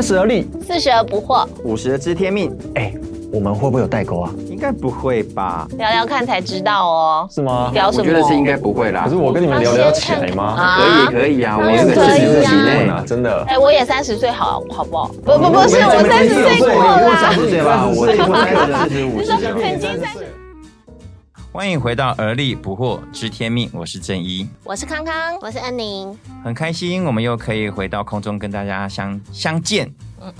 三十而立，四十而不惑，五十而知天命，哎，我们会不会有代沟啊？应该不会吧？聊聊看才知道哦。是吗？聊什么？我觉得是应该不会啦。可是我跟你们聊聊起来吗？可以可以啊，我们有个可以啊四十几呢，真的。哎，我也三十岁，好好不好？不不不是，我三十岁过啦。对吧？我 我四十五。你说曾经三十。欢迎回到而立不惑知天命，我是正一，我是康康，我是恩宁，很开心我们又可以回到空中跟大家相相见，嗯，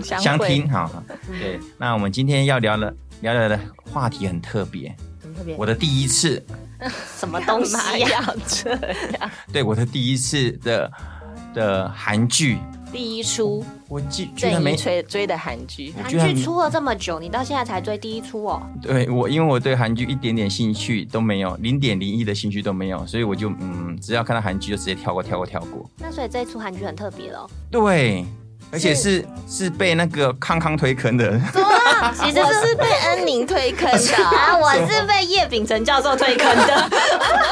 相听哈。对，那我们今天要聊的聊聊的话题很特别，很特别，我的第一次，什么东西呀？这样，对，我的第一次的的韩剧。第一出，我记居然没追追的韩剧，韩剧出了这么久，你到现在才追第一出哦？对我，因为我对韩剧一点点兴趣都没有，零点零一的兴趣都没有，所以我就嗯，只要看到韩剧就直接跳过，跳过，跳过。那所以这一出韩剧很特别喽？对，而且是是被那个康康推坑的。其实是被恩宁推坑的啊，我是被叶秉成教授推坑的。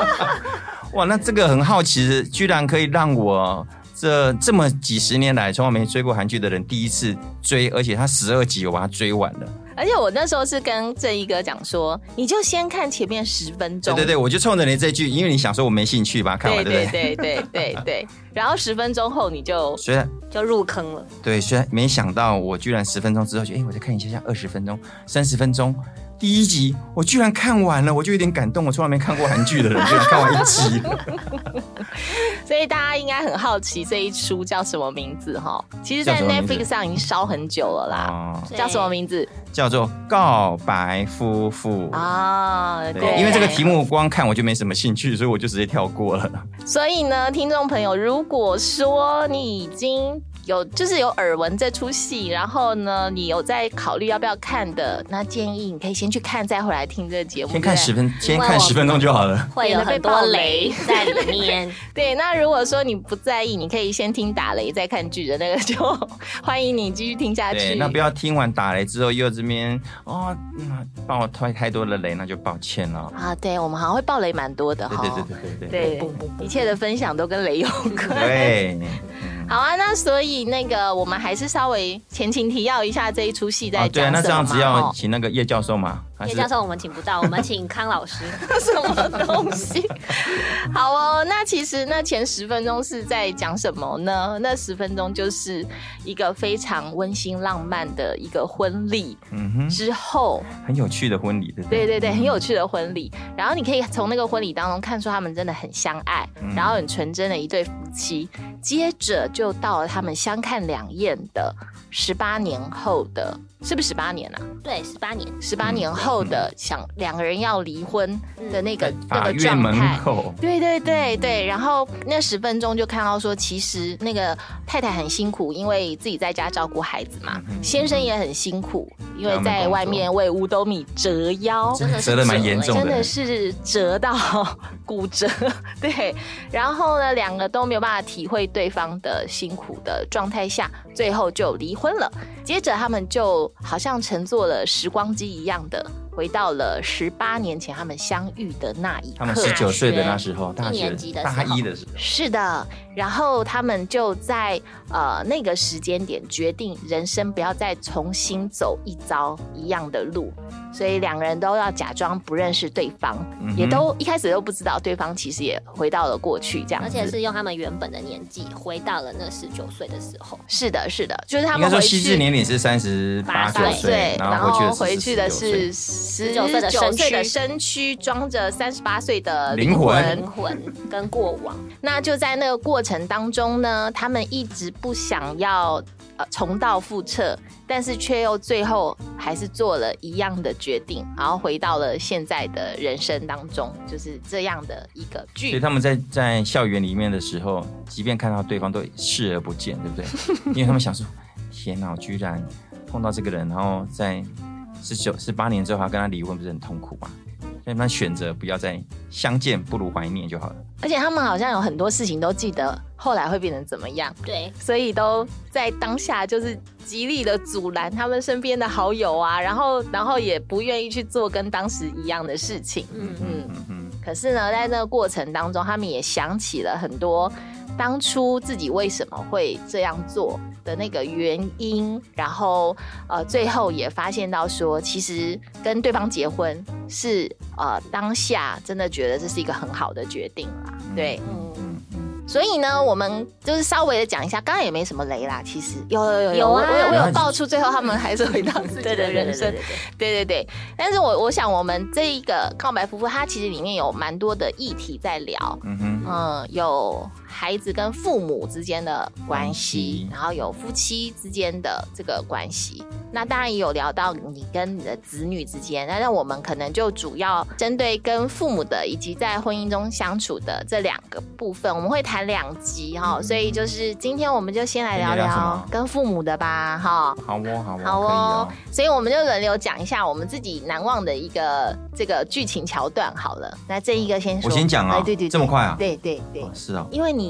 哇，那这个很好奇，居然可以让我。这这么几十年来从来没追过韩剧的人，第一次追，而且他十二集我把它追完了。而且我那时候是跟正一哥讲说，你就先看前面十分钟。对对对，我就冲着你这句，因为你想说我没兴趣吧，看完对对对对对对。然后十分钟后你就虽然就入坑了。对，虽然没想到我居然十分钟之后就哎，我再看一下下二十分钟、三十分钟。第一集我居然看完了，我就有点感动。我从来没看过韩剧的人，居然看完一集。所以大家应该很好奇这一出叫什么名字哈？其实，在 Netflix 上已经烧很久了啦。叫什么名字？叫做《告白夫妇》啊。对，因为这个题目光看我就没什么兴趣，所以我就直接跳过了。所以呢，听众朋友，如果说你已经有就是有耳闻这出戏，然后呢，你有在考虑要不要看的，那建议你可以先去看，再回来听这个节目。先看十分，先看十分钟就好了。会有很多雷在里面。对，那如果说你不在意，你可以先听打雷再看剧的那个，就欢迎你继续听下去。那不要听完打雷之后又这边哦，帮我推太多的雷，那就抱歉了。啊，对我们好像会爆雷蛮多的哈。对对对对对，对，一切的分享都跟雷有关。对。好啊，那所以那个我们还是稍微前情提要一下这一出戏在讲对啊，那这样子要请那个叶教授嘛？叶教授我们请不到，我们请康老师。什么东西？好哦，那其实那前十分钟是在讲什么呢？那十分钟就是一个非常温馨浪漫的一个婚礼，嗯哼，之后很有趣的婚礼，对对对对，很有趣的婚礼。然后你可以从那个婚礼当中看出他们真的很相爱，然后很纯真的一对夫妻。接着就到了他们相看两厌的十八年后的。是不是十八年啊？对，十八年。十八年后的想两个人要离婚的那个那个状态，对对对对。然后那十分钟就看到说，其实那个太太很辛苦，因为自己在家照顾孩子嘛。先生也很辛苦，因为在外面为五斗米折腰，真的折的蛮严重的，真的是折到骨折。对。然后呢，两个都没有办法体会对方的辛苦的状态下，最后就离婚了。接着他们就。好像乘坐了时光机一样的，回到了十八年前他们相遇的那一刻。他们十九岁的那时候，大学大一的时候。是的，然后他们就在呃那个时间点决定，人生不要再重新走一遭一样的路。所以两个人都要假装不认识对方，也都一开始都不知道对方其实也回到了过去这样，而且是用他们原本的年纪回到了那十九岁的时候。是的，是的，就是他们说西至年龄是三十八九岁，然后回去的是十九岁的身躯，装着三十八岁的灵魂，灵魂跟过往。那就在那个过程当中呢，他们一直不想要。呃，重蹈覆辙，但是却又最后还是做了一样的决定，然后回到了现在的人生当中，就是这样的一个剧。所以他们在在校园里面的时候，即便看到对方都视而不见，对不对？因为他们想说：天哪，我居然碰到这个人，然后在十九、十八年之后还跟他离婚，不是很痛苦吗？所以他选择不要再相见，不如怀念就好了。而且他们好像有很多事情都记得，后来会变成怎么样？对，所以都在当下就是极力的阻拦他们身边的好友啊，然后然后也不愿意去做跟当时一样的事情。嗯嗯嗯。可是呢，在那个过程当中，他们也想起了很多当初自己为什么会这样做的那个原因，然后呃，最后也发现到说，其实跟对方结婚是呃当下真的觉得这是一个很好的决定啦，对。嗯，所以呢，我们就是稍微的讲一下，刚刚也没什么雷啦，其实有有有有啊我我有我有爆出最后他们还是回到自己的人生，对对对。但是我我想我们这一个告白夫妇，它其实里面有蛮多的议题在聊，嗯哼，嗯，有孩子跟父母之间的关关系系，然后有夫妻之间的这个关系。那当然也有聊到你跟你的子女之间，那那我们可能就主要针对跟父母的以及在婚姻中相处的这两个部分，我们会谈两集哈。所以就是今天我们就先来聊聊跟父母的吧，哈。好哦，好哦，好哦，所以我们就轮流讲一下我们自己难忘的一个这个剧情桥段好了。那这一个先说，我先讲啊哎对对，对这么快啊对对对哦，，是啊。因为你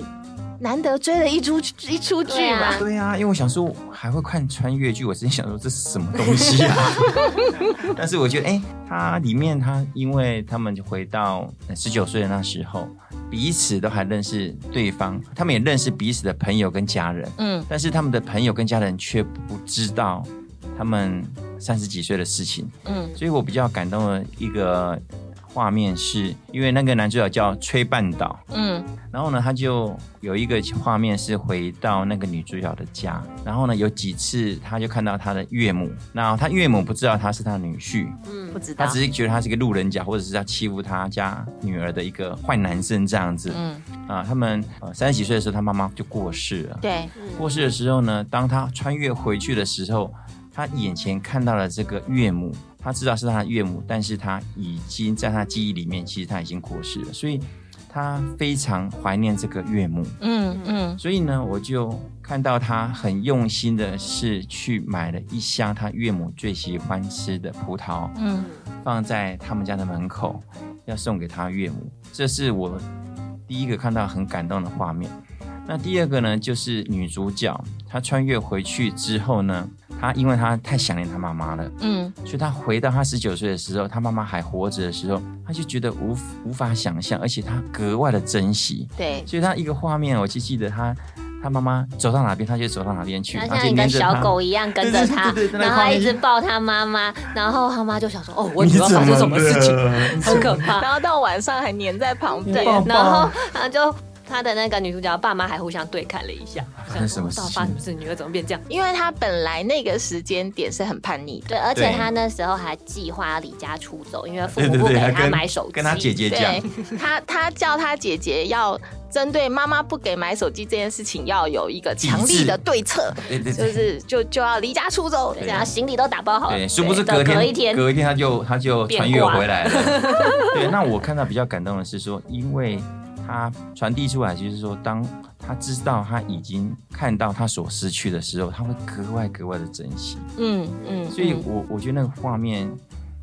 难得追了一出 一出剧对啊。嘛，对啊，因为我想说还会看穿越剧，我之前想说这是什么东西啊？但是我觉得，哎、它里面它因为他们就回到十九岁的那时候，彼此都还认识对方，他们也认识彼此的朋友跟家人，嗯。但是他们的朋友跟家人却不知道他们三十几岁的事情，嗯。所以我比较感动的一个画面是，因为那个男主角叫崔半岛，嗯。然后呢，他就有一个画面是回到那个女主角的家，然后呢，有几次他就看到他的岳母，那他岳母不知道他是他女婿，嗯。不知道。他，只是觉得他是个路人甲，或者是他欺负他家女儿的一个坏男生这样子。嗯。啊，他们呃三十几岁的时候，他妈妈就过世了。对，过世的时候呢，当他穿越回去的时候，他眼前看到了这个岳母，他知道是他的岳母，但是他已经在他记忆里面，其实他已经过世了，所以他非常怀念这个岳母。嗯嗯所以呢，我就看到他很用心的是去买了一箱他岳母最喜欢吃的葡萄，嗯放在他们家的门口，要送给他岳母。这是我第一个看到很感动的画面。那第二个呢，就是女主角她穿越回去之后呢，他因为他太想念他妈妈了，嗯所以他回到他十九岁的时候，他妈妈还活着的时候，他就觉得无无法想象，而且他格外的珍惜。对，所以他一个画面，我就记得他。他妈妈走到哪边，他就走到哪边去，他然后就像一个小狗一样跟着他，然后他一直抱他妈妈，然后他妈就想说：“哦，我女儿发生什么事情，很可怕。然后到晚上还黏在旁”边，然后他就他的那个女主角爸妈还互相对看了一下，发生什么事发生什么事？女儿怎么变这样？因为他本来那个时间点是很叛逆的，对，而且对他那时候还计划要离家出走，因为父母不给还跟他买手机，跟他姐姐讲对，他他叫他姐姐要针对妈妈不给买手机这件事情要有一个强力的对策，对对对。就是就就要离家出走，然后行李都打包好了，对，殊不是隔天隔一天，隔一天他就他就穿越回来了。对，那我看到比较感动的是说，因为他传递出来，就是说，当他知道他已经看到他所失去的时候，他会格外格外的珍惜。嗯嗯，所以嗯我我觉得那个画面，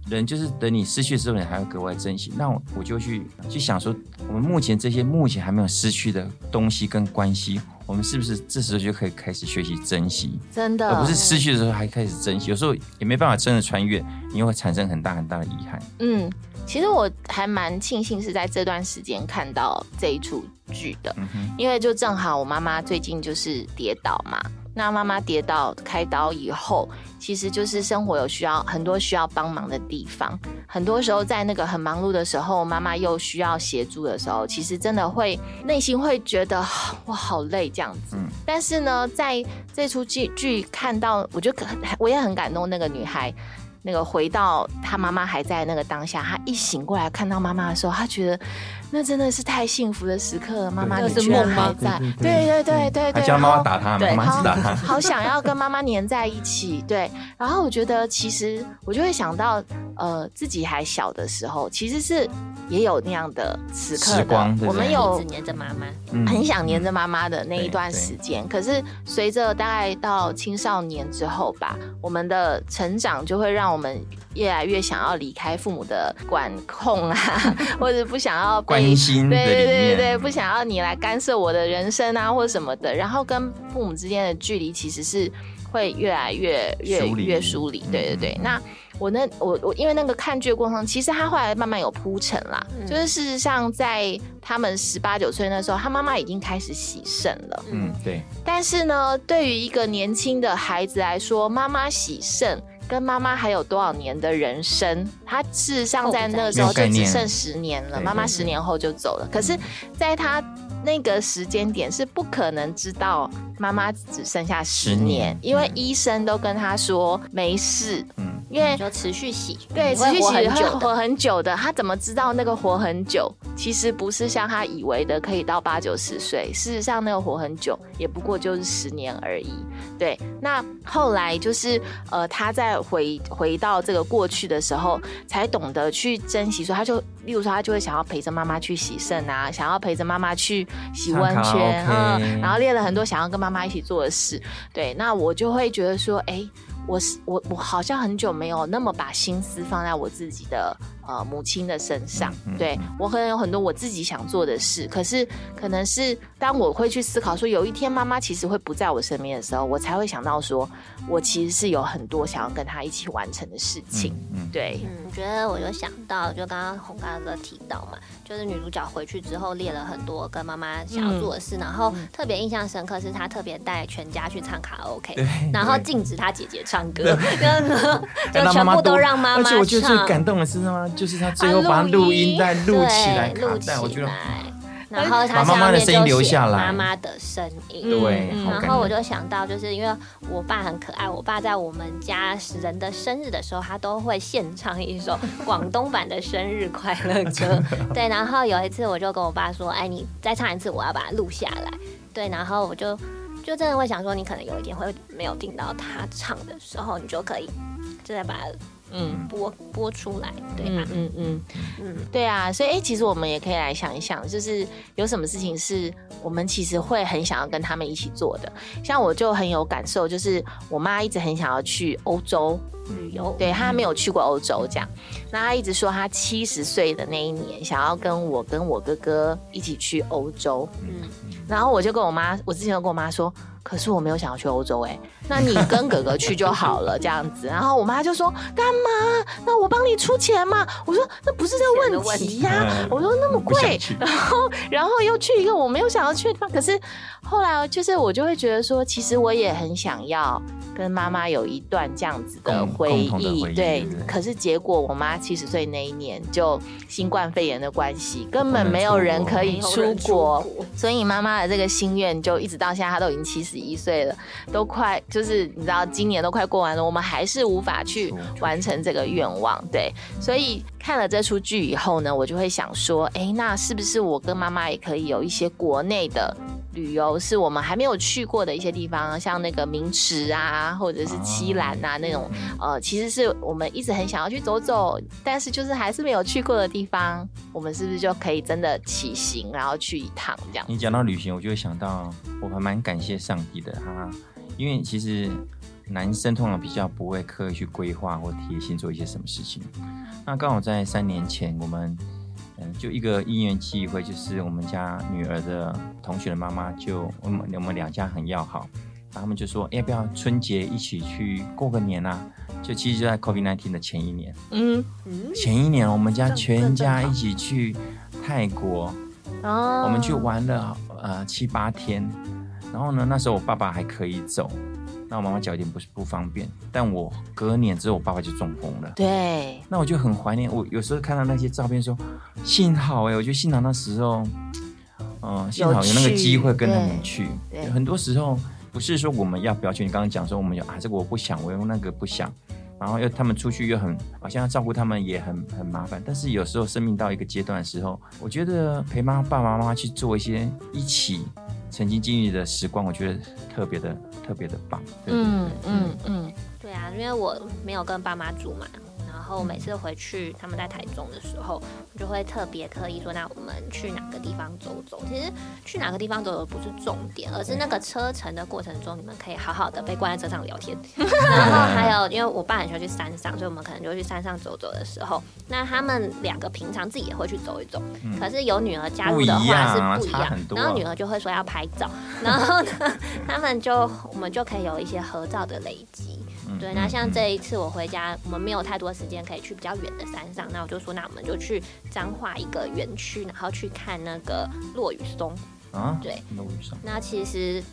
人就是等你失去之后，你还会格外珍惜。那我我就去去想说，我们目前这些目前还没有失去的东西跟关系，我们是不是这时候就可以开始学习珍惜？真的而不是失去的时候还开始珍惜。有时候也没办法真的穿越，因为会产生很大很大的遗憾。嗯，其实我还蛮庆幸是在这段时间看到这一出剧的，嗯，因为就正好我妈妈最近就是跌倒嘛，那妈妈跌倒开刀以后，其实就是生活有需要很多需要帮忙的地方，很多时候在那个很忙碌的时候，妈妈又需要协助的时候，其实真的会内心会觉得 我好累这样子。嗯但是呢，在这出剧剧看到，我觉得很我也很感动那个女孩。那个回到她妈妈还在那个当下，她一醒过来看到妈妈的时候，她觉得那真的是太幸福的时刻了。妈妈，你居然梦吗还在？对对对对对叫妈妈打他，对妈妈打他。好想要跟妈妈黏在一起，对。然后我觉得，其实我就会想到，呃，自己还小的时候，其实是也有那样的时刻的。我们一有直黏着妈妈，嗯很想黏着妈妈的那一段时间。可是随着大概到青少年之后吧，我们的成长就会让我们越来越想要离开父母的管控啊，或者不想要被对对对对，不想要你来干涉我的人生啊，或者什么的。然后跟父母之间的距离其实是会越来越越越疏离。对对对，嗯那我那我我因为那个看剧的过程中，其实他后来慢慢有铺陈啦，嗯就是事实上在他们十八九岁那时候，他妈妈已经开始洗肾了。嗯，对，但是呢，对于一个年轻的孩子来说，妈妈洗肾跟妈妈还有多少年的人生，他事实上在那个时候就只剩十年了。妈妈十年后就走了，可是在他那个时间点是不可能知道妈妈只剩下十十年年，因为医生都跟他说没事，嗯，因为就持续洗，对，持续洗活很久活很久的。他怎么知道那个活很久？其实不是像他以为的可以到八九十岁，事实上那个活很久也不过就是十年而已。对，那后来就是呃，他在回回到这个过去的时候，才懂得去珍惜。说他就，例如说，他就会想要陪着妈妈去洗肾啊，想要陪着妈妈去洗温泉，嗯，然后列了很多想要跟妈妈一起做的事。对，那我就会觉得说，哎、我是我我好像很久没有那么把心思放在我自己的呃母亲的身上，对嗯。我可能有很多我自己想做的事，可是可能是当我会去思考说有一天妈妈其实会不在我身边的时候，我才会想到说我其实是有很多想要跟她一起完成的事情，嗯嗯，对，嗯，觉得我就想到，就刚刚红刚哥提到嘛，就是女主角回去之后列了很多跟妈妈想要做的事，然后特别印象深刻是她特别带全家去唱卡拉 OK，然后禁止她姐姐唱歌，就全部都让妈妈妈而且我觉得最，感动的是什么？就是他最后把录音带录起来，对，录起卡带，我觉得来。然后它把妈妈上面的声音就写留下来妈妈的声音，对，嗯然。后我就想到，就是因为我爸很可爱，我爸在我们家人的生日的时候，他都会献唱一首广东版的生日快乐歌。对，然后有一次我就跟我爸说：“哎，你再唱一次，我要把它录下来。”对，然后我就就真的会想说，你可能有一天会没有听到他唱的时候，你就可以就在把它嗯。播播出来，对吧？嗯嗯嗯，嗯，对啊，所以哎、诶其实我们也可以来想一想，就是有什么事情是我们其实会很想要跟他们一起做的。像我就很有感受，就是我妈一直很想要去欧洲旅游，对她没有去过欧洲，这样。那她一直说她七十岁的那一年想要跟我跟我哥哥一起去欧洲，嗯，然后我就跟我妈，我之前就跟我妈说，可是我没有想要去欧洲哎、那你跟哥哥去就好了这样子。然后我妈就说干嘛？那我帮你出钱嘛？我说那不是这个问题呀、嗯我说那么贵。然后然后又去一个我没有想要去的地方，可是后来就是我就会觉得说，其实我也很想要跟妈妈有一段这样子的回忆，回忆对。可是结果我妈七十岁那一年就新冠肺炎的关系，根本没有人可以出国，所以妈妈的这个心愿就一直到现在，她都已经七十一岁了，都快就是你知道今年都快过完了，我们还是无法去完成这个愿望。对，所以看了这出剧以后呢，我就会想说，哎，那是不是我跟妈妈也可以有一些国内的？旅游是我们还没有去过的一些地方，像那个明池啊，或者是七兰啊那种，呃，其实是我们一直很想要去走走，但是就是还是没有去过的地方，我们是不是就可以真的起行，然后去一趟这样？你讲到旅行，我就会想到，我还蛮感谢上帝的他，因为其实男生通常比较不会刻意去规划或贴心做一些什么事情。那刚好在三年前，我们嗯就一个因缘际会，就是我们家女儿的同学的妈妈就我们我们两家很要好，然后他们就说、欸要不要春节一起去过个年啊？就其实就在 COVID 1 9的前一年，嗯，前一年我们家全家一起去泰国。哦我们去玩了呃七八天，然后呢，那时候我爸爸还可以走，那我妈妈脚有点不是不方便，但我隔年之后我爸爸就中风了，对，那我就很怀念。我有时候看到那些照片说，幸好哎、我觉得幸好那时候，嗯、幸好有那个机会跟他们去。很多时候不是说我们要不要去，你刚刚讲说我们有啊这个我不想，我用那个不想。然后又他们出去又很好像要照顾他们也很很麻烦，但是有时候生命到一个阶段的时候，我觉得陪妈爸爸妈妈去做一些一起曾经经历的时光，我觉得特别的特别的棒。对对对嗯嗯嗯，对啊，因为我没有跟爸妈住嘛，然后每次回去他们在台中的时候，我就会特别刻意说，那我们去哪个地方走走。其实去哪个地方走走不是重点，而是那个车程的过程中，你们可以好好的被关在车上聊天。然后还有，因为我爸很喜欢去山上，所以我们可能就会去山上走走的时候，那他们两个平常自己也会去走一走，可是有女儿加入的话是不一样然后女儿就会说要拍照，然后呢，他们就我们就可以有一些合照的累积。对，嗯那像嗯。这一次我回家，我们没有太多时间可以去比较远的山上，那我就说，那我们就去彰化一个园区，然后去看那个落雨松。啊，对，落雨松。那其实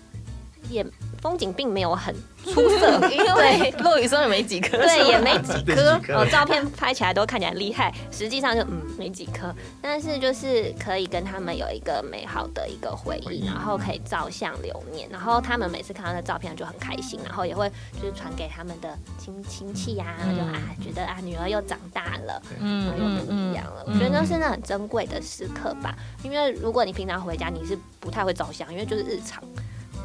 也风景并没有很出色，因为，落雨松也没几颗，对，也没几颗。哦，照片拍起来都看起来厉害，实际上就嗯没几颗，但是就是可以跟他们有一个美好的一个回忆，然后可以照相留念，然后他们每次看到那照片就很开心，然后也会就是传给他们的亲亲戚呀、嗯。就啊觉得啊女儿又长大了。嗯然后又不一样了，我觉得那是那很珍贵的时刻吧。因为如果你平常回家，你是不太会照相，因为就是日常，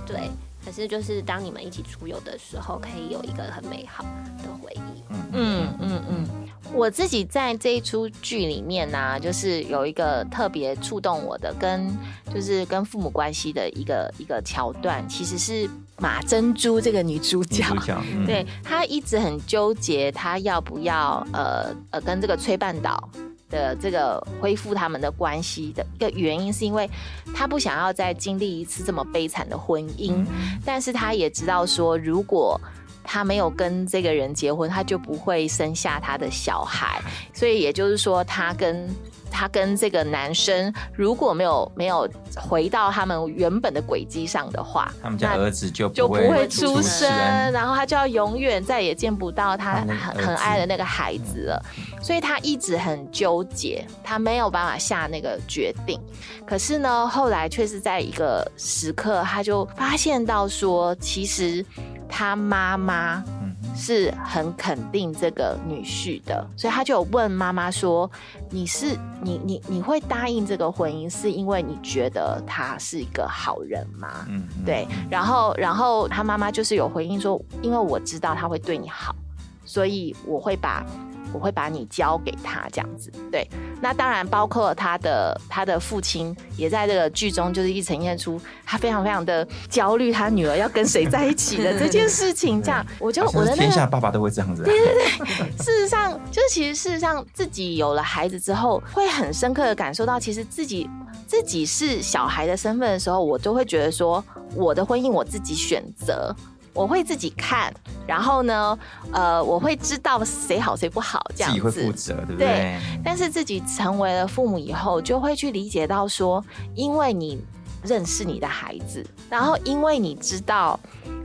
对。可是就是当你们一起出游的时候，可以有一个很美好的回忆。嗯嗯嗯，我自己在这一出剧里面呢、就是有一个特别触动我的，跟就是跟父母关系的一个一个桥段，其实是马珍珠这个女主角。主角，嗯对她一直很纠结，她要不要呃呃跟这个崔半岛的这个恢复他们的关系的一个原因，是因为他不想要再经历一次这么悲惨的婚姻，但是他也知道说，如果他没有跟这个人结婚，他就不会生下他的小孩，所以也就是说，他跟她跟这个男生如果没有没有回到他们原本的轨迹上的话，他们家儿子就就不会会出生，然后他就要永远再也见不到他很很爱的那个孩子了，所以他一直很纠结，他没有办法下那个决定。可是呢，后来却是在一个时刻，他就发现到说，其实他妈妈嗯是很肯定这个女婿的，所以他就有问妈妈说：“你是你你你会答应这个婚姻，是因为你觉得他是一个好人吗？”嗯，嗯对，然后然后他妈妈就是有回应说，因为我知道他会对你好，所以我会把我会把你交给他这样子。对，那当然包括他的他的父亲也在这个剧中就是一呈现出他非常非常的焦虑，他女儿要跟谁在一起的这件事情。这样，我就我的那个天下爸爸都会这样子啊，事实上，就是其实事实上自己有了孩子之后，会很深刻的感受到，其实自己自己是小孩的身份的时候，我都会觉得说，我的婚姻我自己选择。我会自己看，然后呢，呃，我会知道谁好谁不好这样自己会负子。责，对不对对？但是自己成为了父母以后，就会去理解到说，因为你认识你的孩子，然后因为你知道，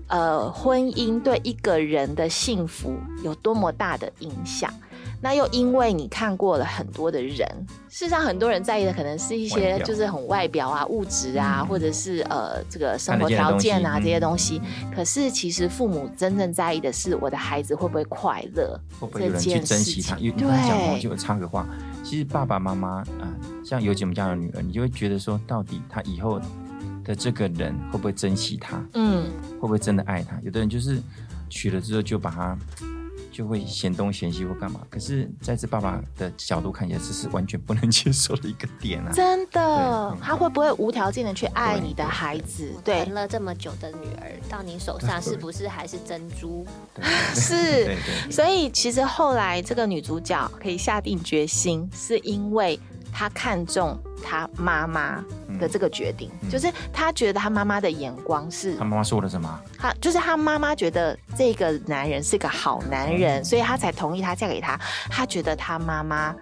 呃，婚姻对一个人的幸福有多么大的影响。那又因为你看过了很多的人，事实上很多人在意的可能是一些就是很外表啊、物质啊，嗯或者是呃这个生活条件啊这些东西嗯。可是其实父母真正在意的是我的孩子会不会快乐，会不会有人去珍惜他？因为讲哦，对就插个话，其实爸爸妈妈啊、像有姐我们家的女儿，你就会觉得说，到底他以后的这个人会不会珍惜他？嗯，会不会真的爱他？有的人就是娶了之后就把他就会嫌东嫌西或干嘛。可是，在这爸爸的角度看起来，这是完全不能接受的一个点啊。真的对，他会不会无条件的去爱你的孩子？对疼，了这么久的女儿到你手上，是不是还是珍珠？是所以其实后来这个女主角可以下定决心，是因为她看中她妈妈的这个决定，嗯就是他觉得他妈妈的眼光是他妈妈说了什么？他，就是他妈妈觉得这个男人是个好男人，所以他才同意他嫁给他。他觉得他妈妈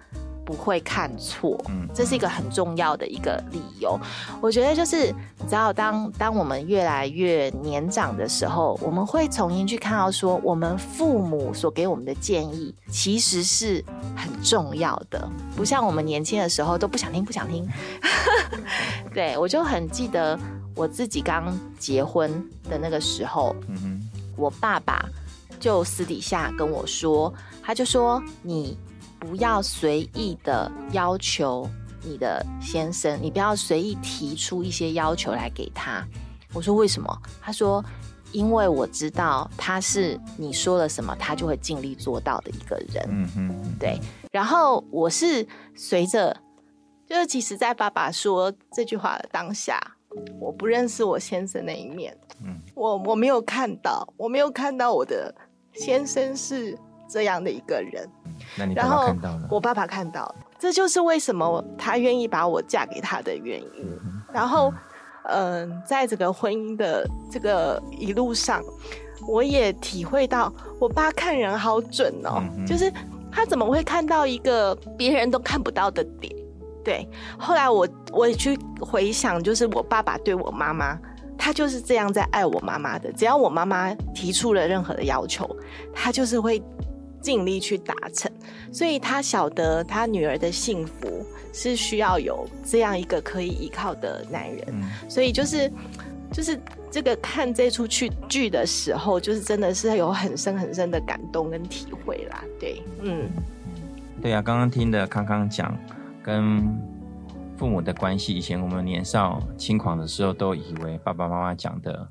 不会看错，嗯这是一个很重要的一个理由。我觉得就是你知道，当当我们越来越年长的时候，我们会重新去看到说，我们父母所给我们的建议其实是很重要的，不像我们年轻的时候都不想听，不想听。对我就很记得我自己刚结婚的那个时候，嗯哼，我爸爸就私底下跟我说，他就说你不要随意的要求你的先生，你不要随意提出一些要求来给他。我说为什么？他说因为我知道他是你说了什么，他就会尽力做到的一个人。嗯嗯，对，然后我是随着，就是其实，在爸爸说这句话的当下，我不认识我先生那一面，嗯我我没有看到，我没有看到我的先生是这样的一个人，那你爸然后爸看到了，我爸爸看到了，这就是为什么他愿意把我嫁给他的原因。然后，嗯、在这个婚姻的这个一路上，我也体会到我爸看人好准哦，嗯就是他怎么会看到一个别人都看不到的点？对，后来我我也去回想，就是我爸爸对我妈妈，他就是这样在爱我妈妈的。只要我妈妈提出了任何的要求，他就是会尽力去达成。所以他晓得他女儿的幸福是需要有这样一个可以依靠的男人。嗯所以就是就是这个看这出剧剧的时候，就是真的是有很深很深的感动跟体会啦。对，嗯对啊，刚刚听的康康讲跟父母的关系，以前我们年少轻狂的时候，都以为爸爸妈妈讲的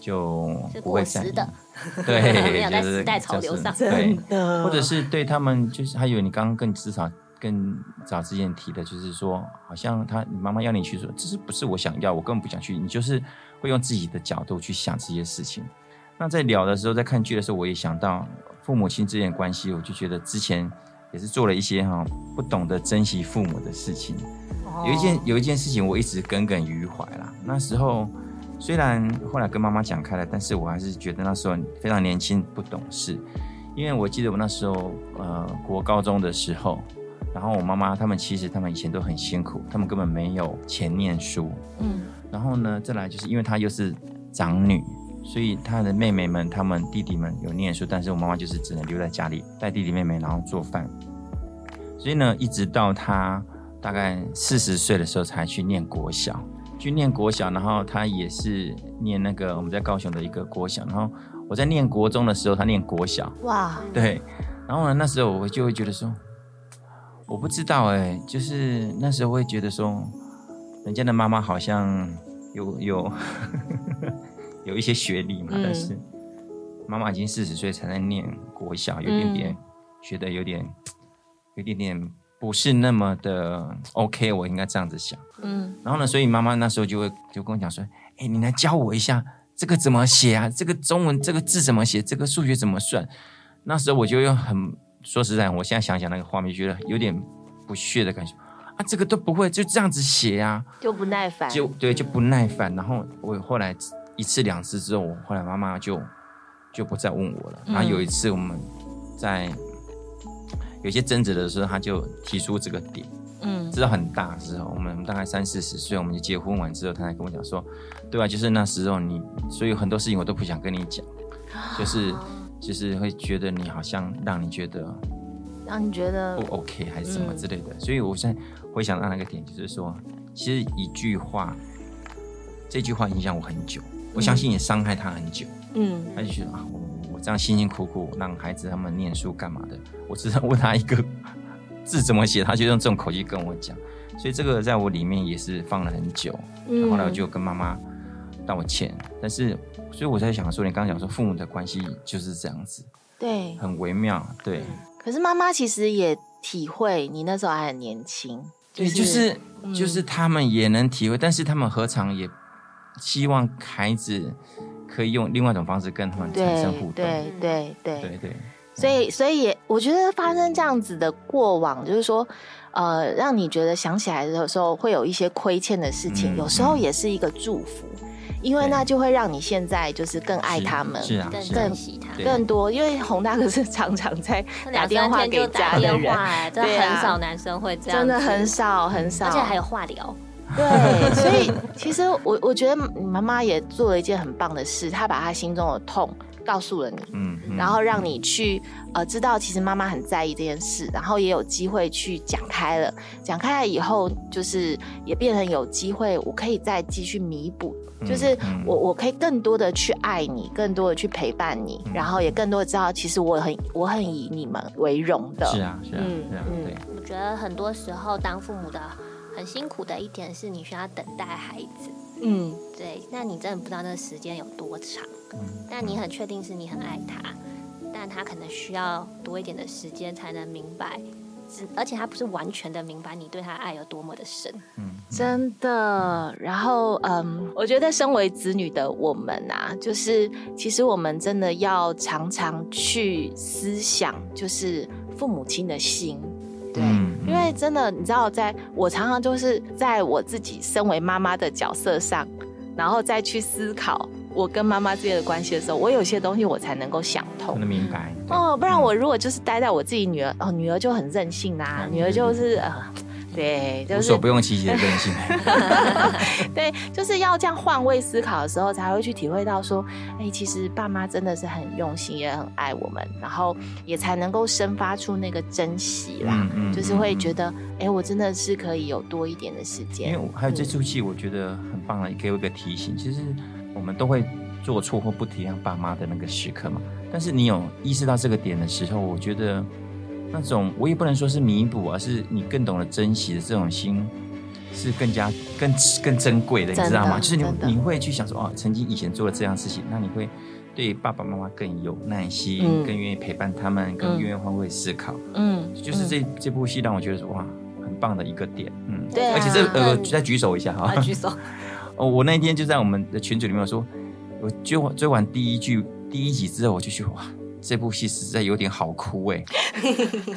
就不会过在意的，对，没有在就是时代潮流上就是对真，的，或者是对他们，就是还有你刚刚更至少更早之前提的，就是说，好像他你妈妈要你去做，这是不是我想要，我根本不想去，你就是会用自己的角度去想这些事情。那在聊的时候，在看剧的时候，我也想到父母亲之间的关系，我就觉得之前也是做了一些哈不懂得珍惜父母的事情。有一件有一件事情我一直耿耿于怀啦。那时候虽然后来跟妈妈讲开了，但是我还是觉得那时候非常年轻不懂事。因为我记得我那时候呃国高中的时候，然后我妈妈他们其实他们以前都很辛苦，他们根本没有钱念书。嗯然后呢，再来就是因为她又是长女，所以她的妹妹们、他们弟弟们有念书，但是我妈妈就是只能留在家里带弟弟妹妹，然后做饭。所以呢，一直到她大概四十岁的时候才去念国小，去念国小，然后他也是念那个我们在高雄的一个国小，然后我在念国中的时候，他念国小，哇，对，然后呢，那时候我就会觉得说，我不知道哎、就是那时候会觉得说，人家的妈妈好像有有 有一些学历嘛，嗯。但是妈妈已经四十岁才在念国小，有点点、嗯。觉得有点有点点不是那么的 OK，我应该这样子想。嗯然后呢，所以妈妈那时候就会就跟我讲说：“哎、你来教我一下这个怎么写啊？这个中文这个字怎么写？这个数学怎么算？”那时候我就用很说实在，我现在想想那个画面，觉得有点不屑的感觉啊，这个都不会，就这样子写啊，就不耐烦，就对就不耐烦。然后我后来一次两次之后，我后来妈妈就就不再问我了。然后有一次我们在有些争执的时候，他就提出这个点。嗯知道很大之后，我们大概三四十岁，我们就结婚完之后，他才跟我讲说，对啊，就是那时候你，所以很多事情我都不想跟你讲，就是就是会觉得你好像让你觉得让你觉得不 OK 还是什么嗯之类的，所以我现在回想到那个点，就是说，其实一句话，这句话影响我很久，我相信也伤害他很久。嗯他就觉得啊，我我这样辛辛苦苦让孩子他们念书干嘛的？我只想问他一个字怎么写，他就用这种口气跟我讲，所以这个在我里面也是放了很久。嗯。后来我就跟妈妈道歉，但是所以我在想说，你刚刚讲说父母的关系就是这样子，对，很微妙，对，可是妈妈其实也体会你那时候还很年轻，对，就是嗯。就是他们也能体会，但是他们何尝也希望孩子可以用另外一种方式跟他们产生互对动？对对对。对对所以，所以也我觉得发生这样子的过往，就是说，呃，让你觉得想起来的时候会有一些亏欠的事情，嗯有时候也是一个祝福，因为那就会让你现在就是更爱他们，更是啊是啊珍惜他。对更多。因为洪大哥是常常在打电话给家的人，对啊很少男生会这样，真的很，少很少，而且还有话聊。对，所以 其实我我觉得你妈妈也做了一件很棒的事，她把她心中的痛告诉了你，嗯，嗯然后让你去呃知道，其实妈妈很在意这件事，然后也有机会去讲开了。讲开了以后，就是也变成有机会，我可以再继续弥补，嗯就是嗯我我可以更多的去爱你，更多的去陪伴你，嗯然后也更多的知道，其实我很我很以你们为荣的。是啊是啊嗯是啊，嗯对，我觉得很多时候当父母的很辛苦的一点是你需要等待孩子。嗯。对，那你真的不知道那个时间有多长，嗯。但你很确定是你很爱他，但他可能需要多一点的时间才能明白，只而且他不是完全的明白你对他爱有多么的深。嗯真的，然后嗯，我觉得身为子女的我们啊，就是其实我们真的要常常去思想，就是父母亲的心，对，嗯因为真的你知道在，我常常就是在我自己身为妈妈的角色上，然后再去思考我跟妈妈之间的关系的时候，我有些东西我才能够想通我。能明白。哦，不然我如果就是待在我自己女儿，哦，女儿就很任性啊、嗯女儿就是呃，对，就是无所不用其极的任性。对，就是要这样换位思考的时候，才会去体会到说，哎，其实爸妈真的是很用心，也很爱我们，然后也才能够生发出那个珍惜啦，嗯嗯就是会觉得，哎，我真的是可以有多一点的时间因间为。我还有这出戏，我觉得很棒的，给我一个提醒。其实我们都会做错或不体谅爸妈的那个时刻嘛。但是你有意识到这个点的时候，我觉得那种我也不能说是弥补，而是你更懂得珍惜的这种心，是更加更更珍贵的，你知道吗？就是你你会去想说，哦，曾经以前做了这样事情，那你会对爸爸妈妈更有耐心，嗯更愿意陪伴他们，更愿意换位思考。嗯，就是这、这部戏让我觉得说哇，很棒的一个点，嗯，对啊而且这呃，嗯再举手一下哈，啊，举手。哦，我那天就在我们的群组里面说，我追完追完第一句第一集之后，我就去哇，这部戏实在有点好哭哎，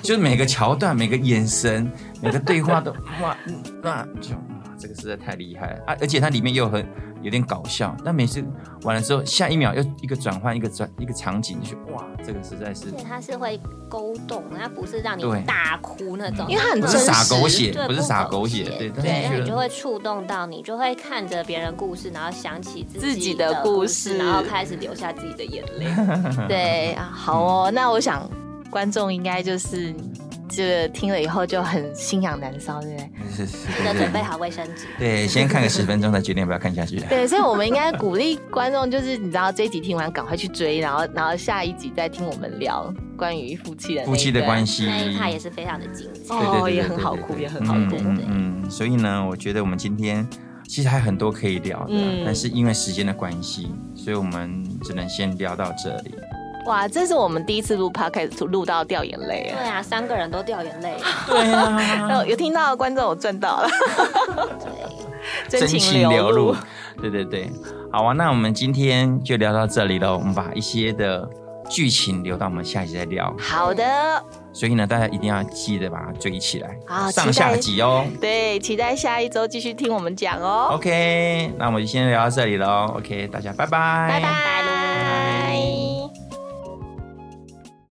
就是每个桥段、每个眼神、每个对话都哇，那就哇，这个实在太厉害了啊！而且它里面又很有点搞笑，但每次完了之后，下一秒又一个转换，一个转一个场景，就觉得哇，这个实在是而且它是会勾动，它不是让你大哭那种，因为它很不是真实。撒狗血，不是撒狗血，对，但是对，那你就会触动到你，就会看着别人故事，然后想起自自己的的故事，事然后开始流下自己的眼泪。对啊，好哦，那我想观众应该就是这个听了以后就很心痒难烧，对不对？是是是记得对准备好卫生纸。对，先看个十分钟再决定要不要看下去。对，所以我们应该鼓励观众，就是你知道这一集听完赶快去追，然后然后下一集再听我们聊关于夫妻的夫妻的关系。系，那一趴也是非常的精彩。哦也很好哭也很好嗯哭嗯嗯，所以呢，我觉得我们今天其实还很多可以聊的，嗯但是因为时间的关系，所以我们只能先聊到这里。哇，这是我们第一次录 podcast 录到掉眼泪对啊，三个人都掉眼泪。对啊，啊！有听到的观众有赚到了，对，真情流露。对对对，好啊，那我们今天就聊到这里了。我们把一些的剧情留到我们下一集再聊。好的，所以呢，大家一定要记得把它追起来，好上下集哦。对，期待下一周继续听我们讲哦。OK，那我们就先聊到这里喽。OK，大家拜拜，拜拜。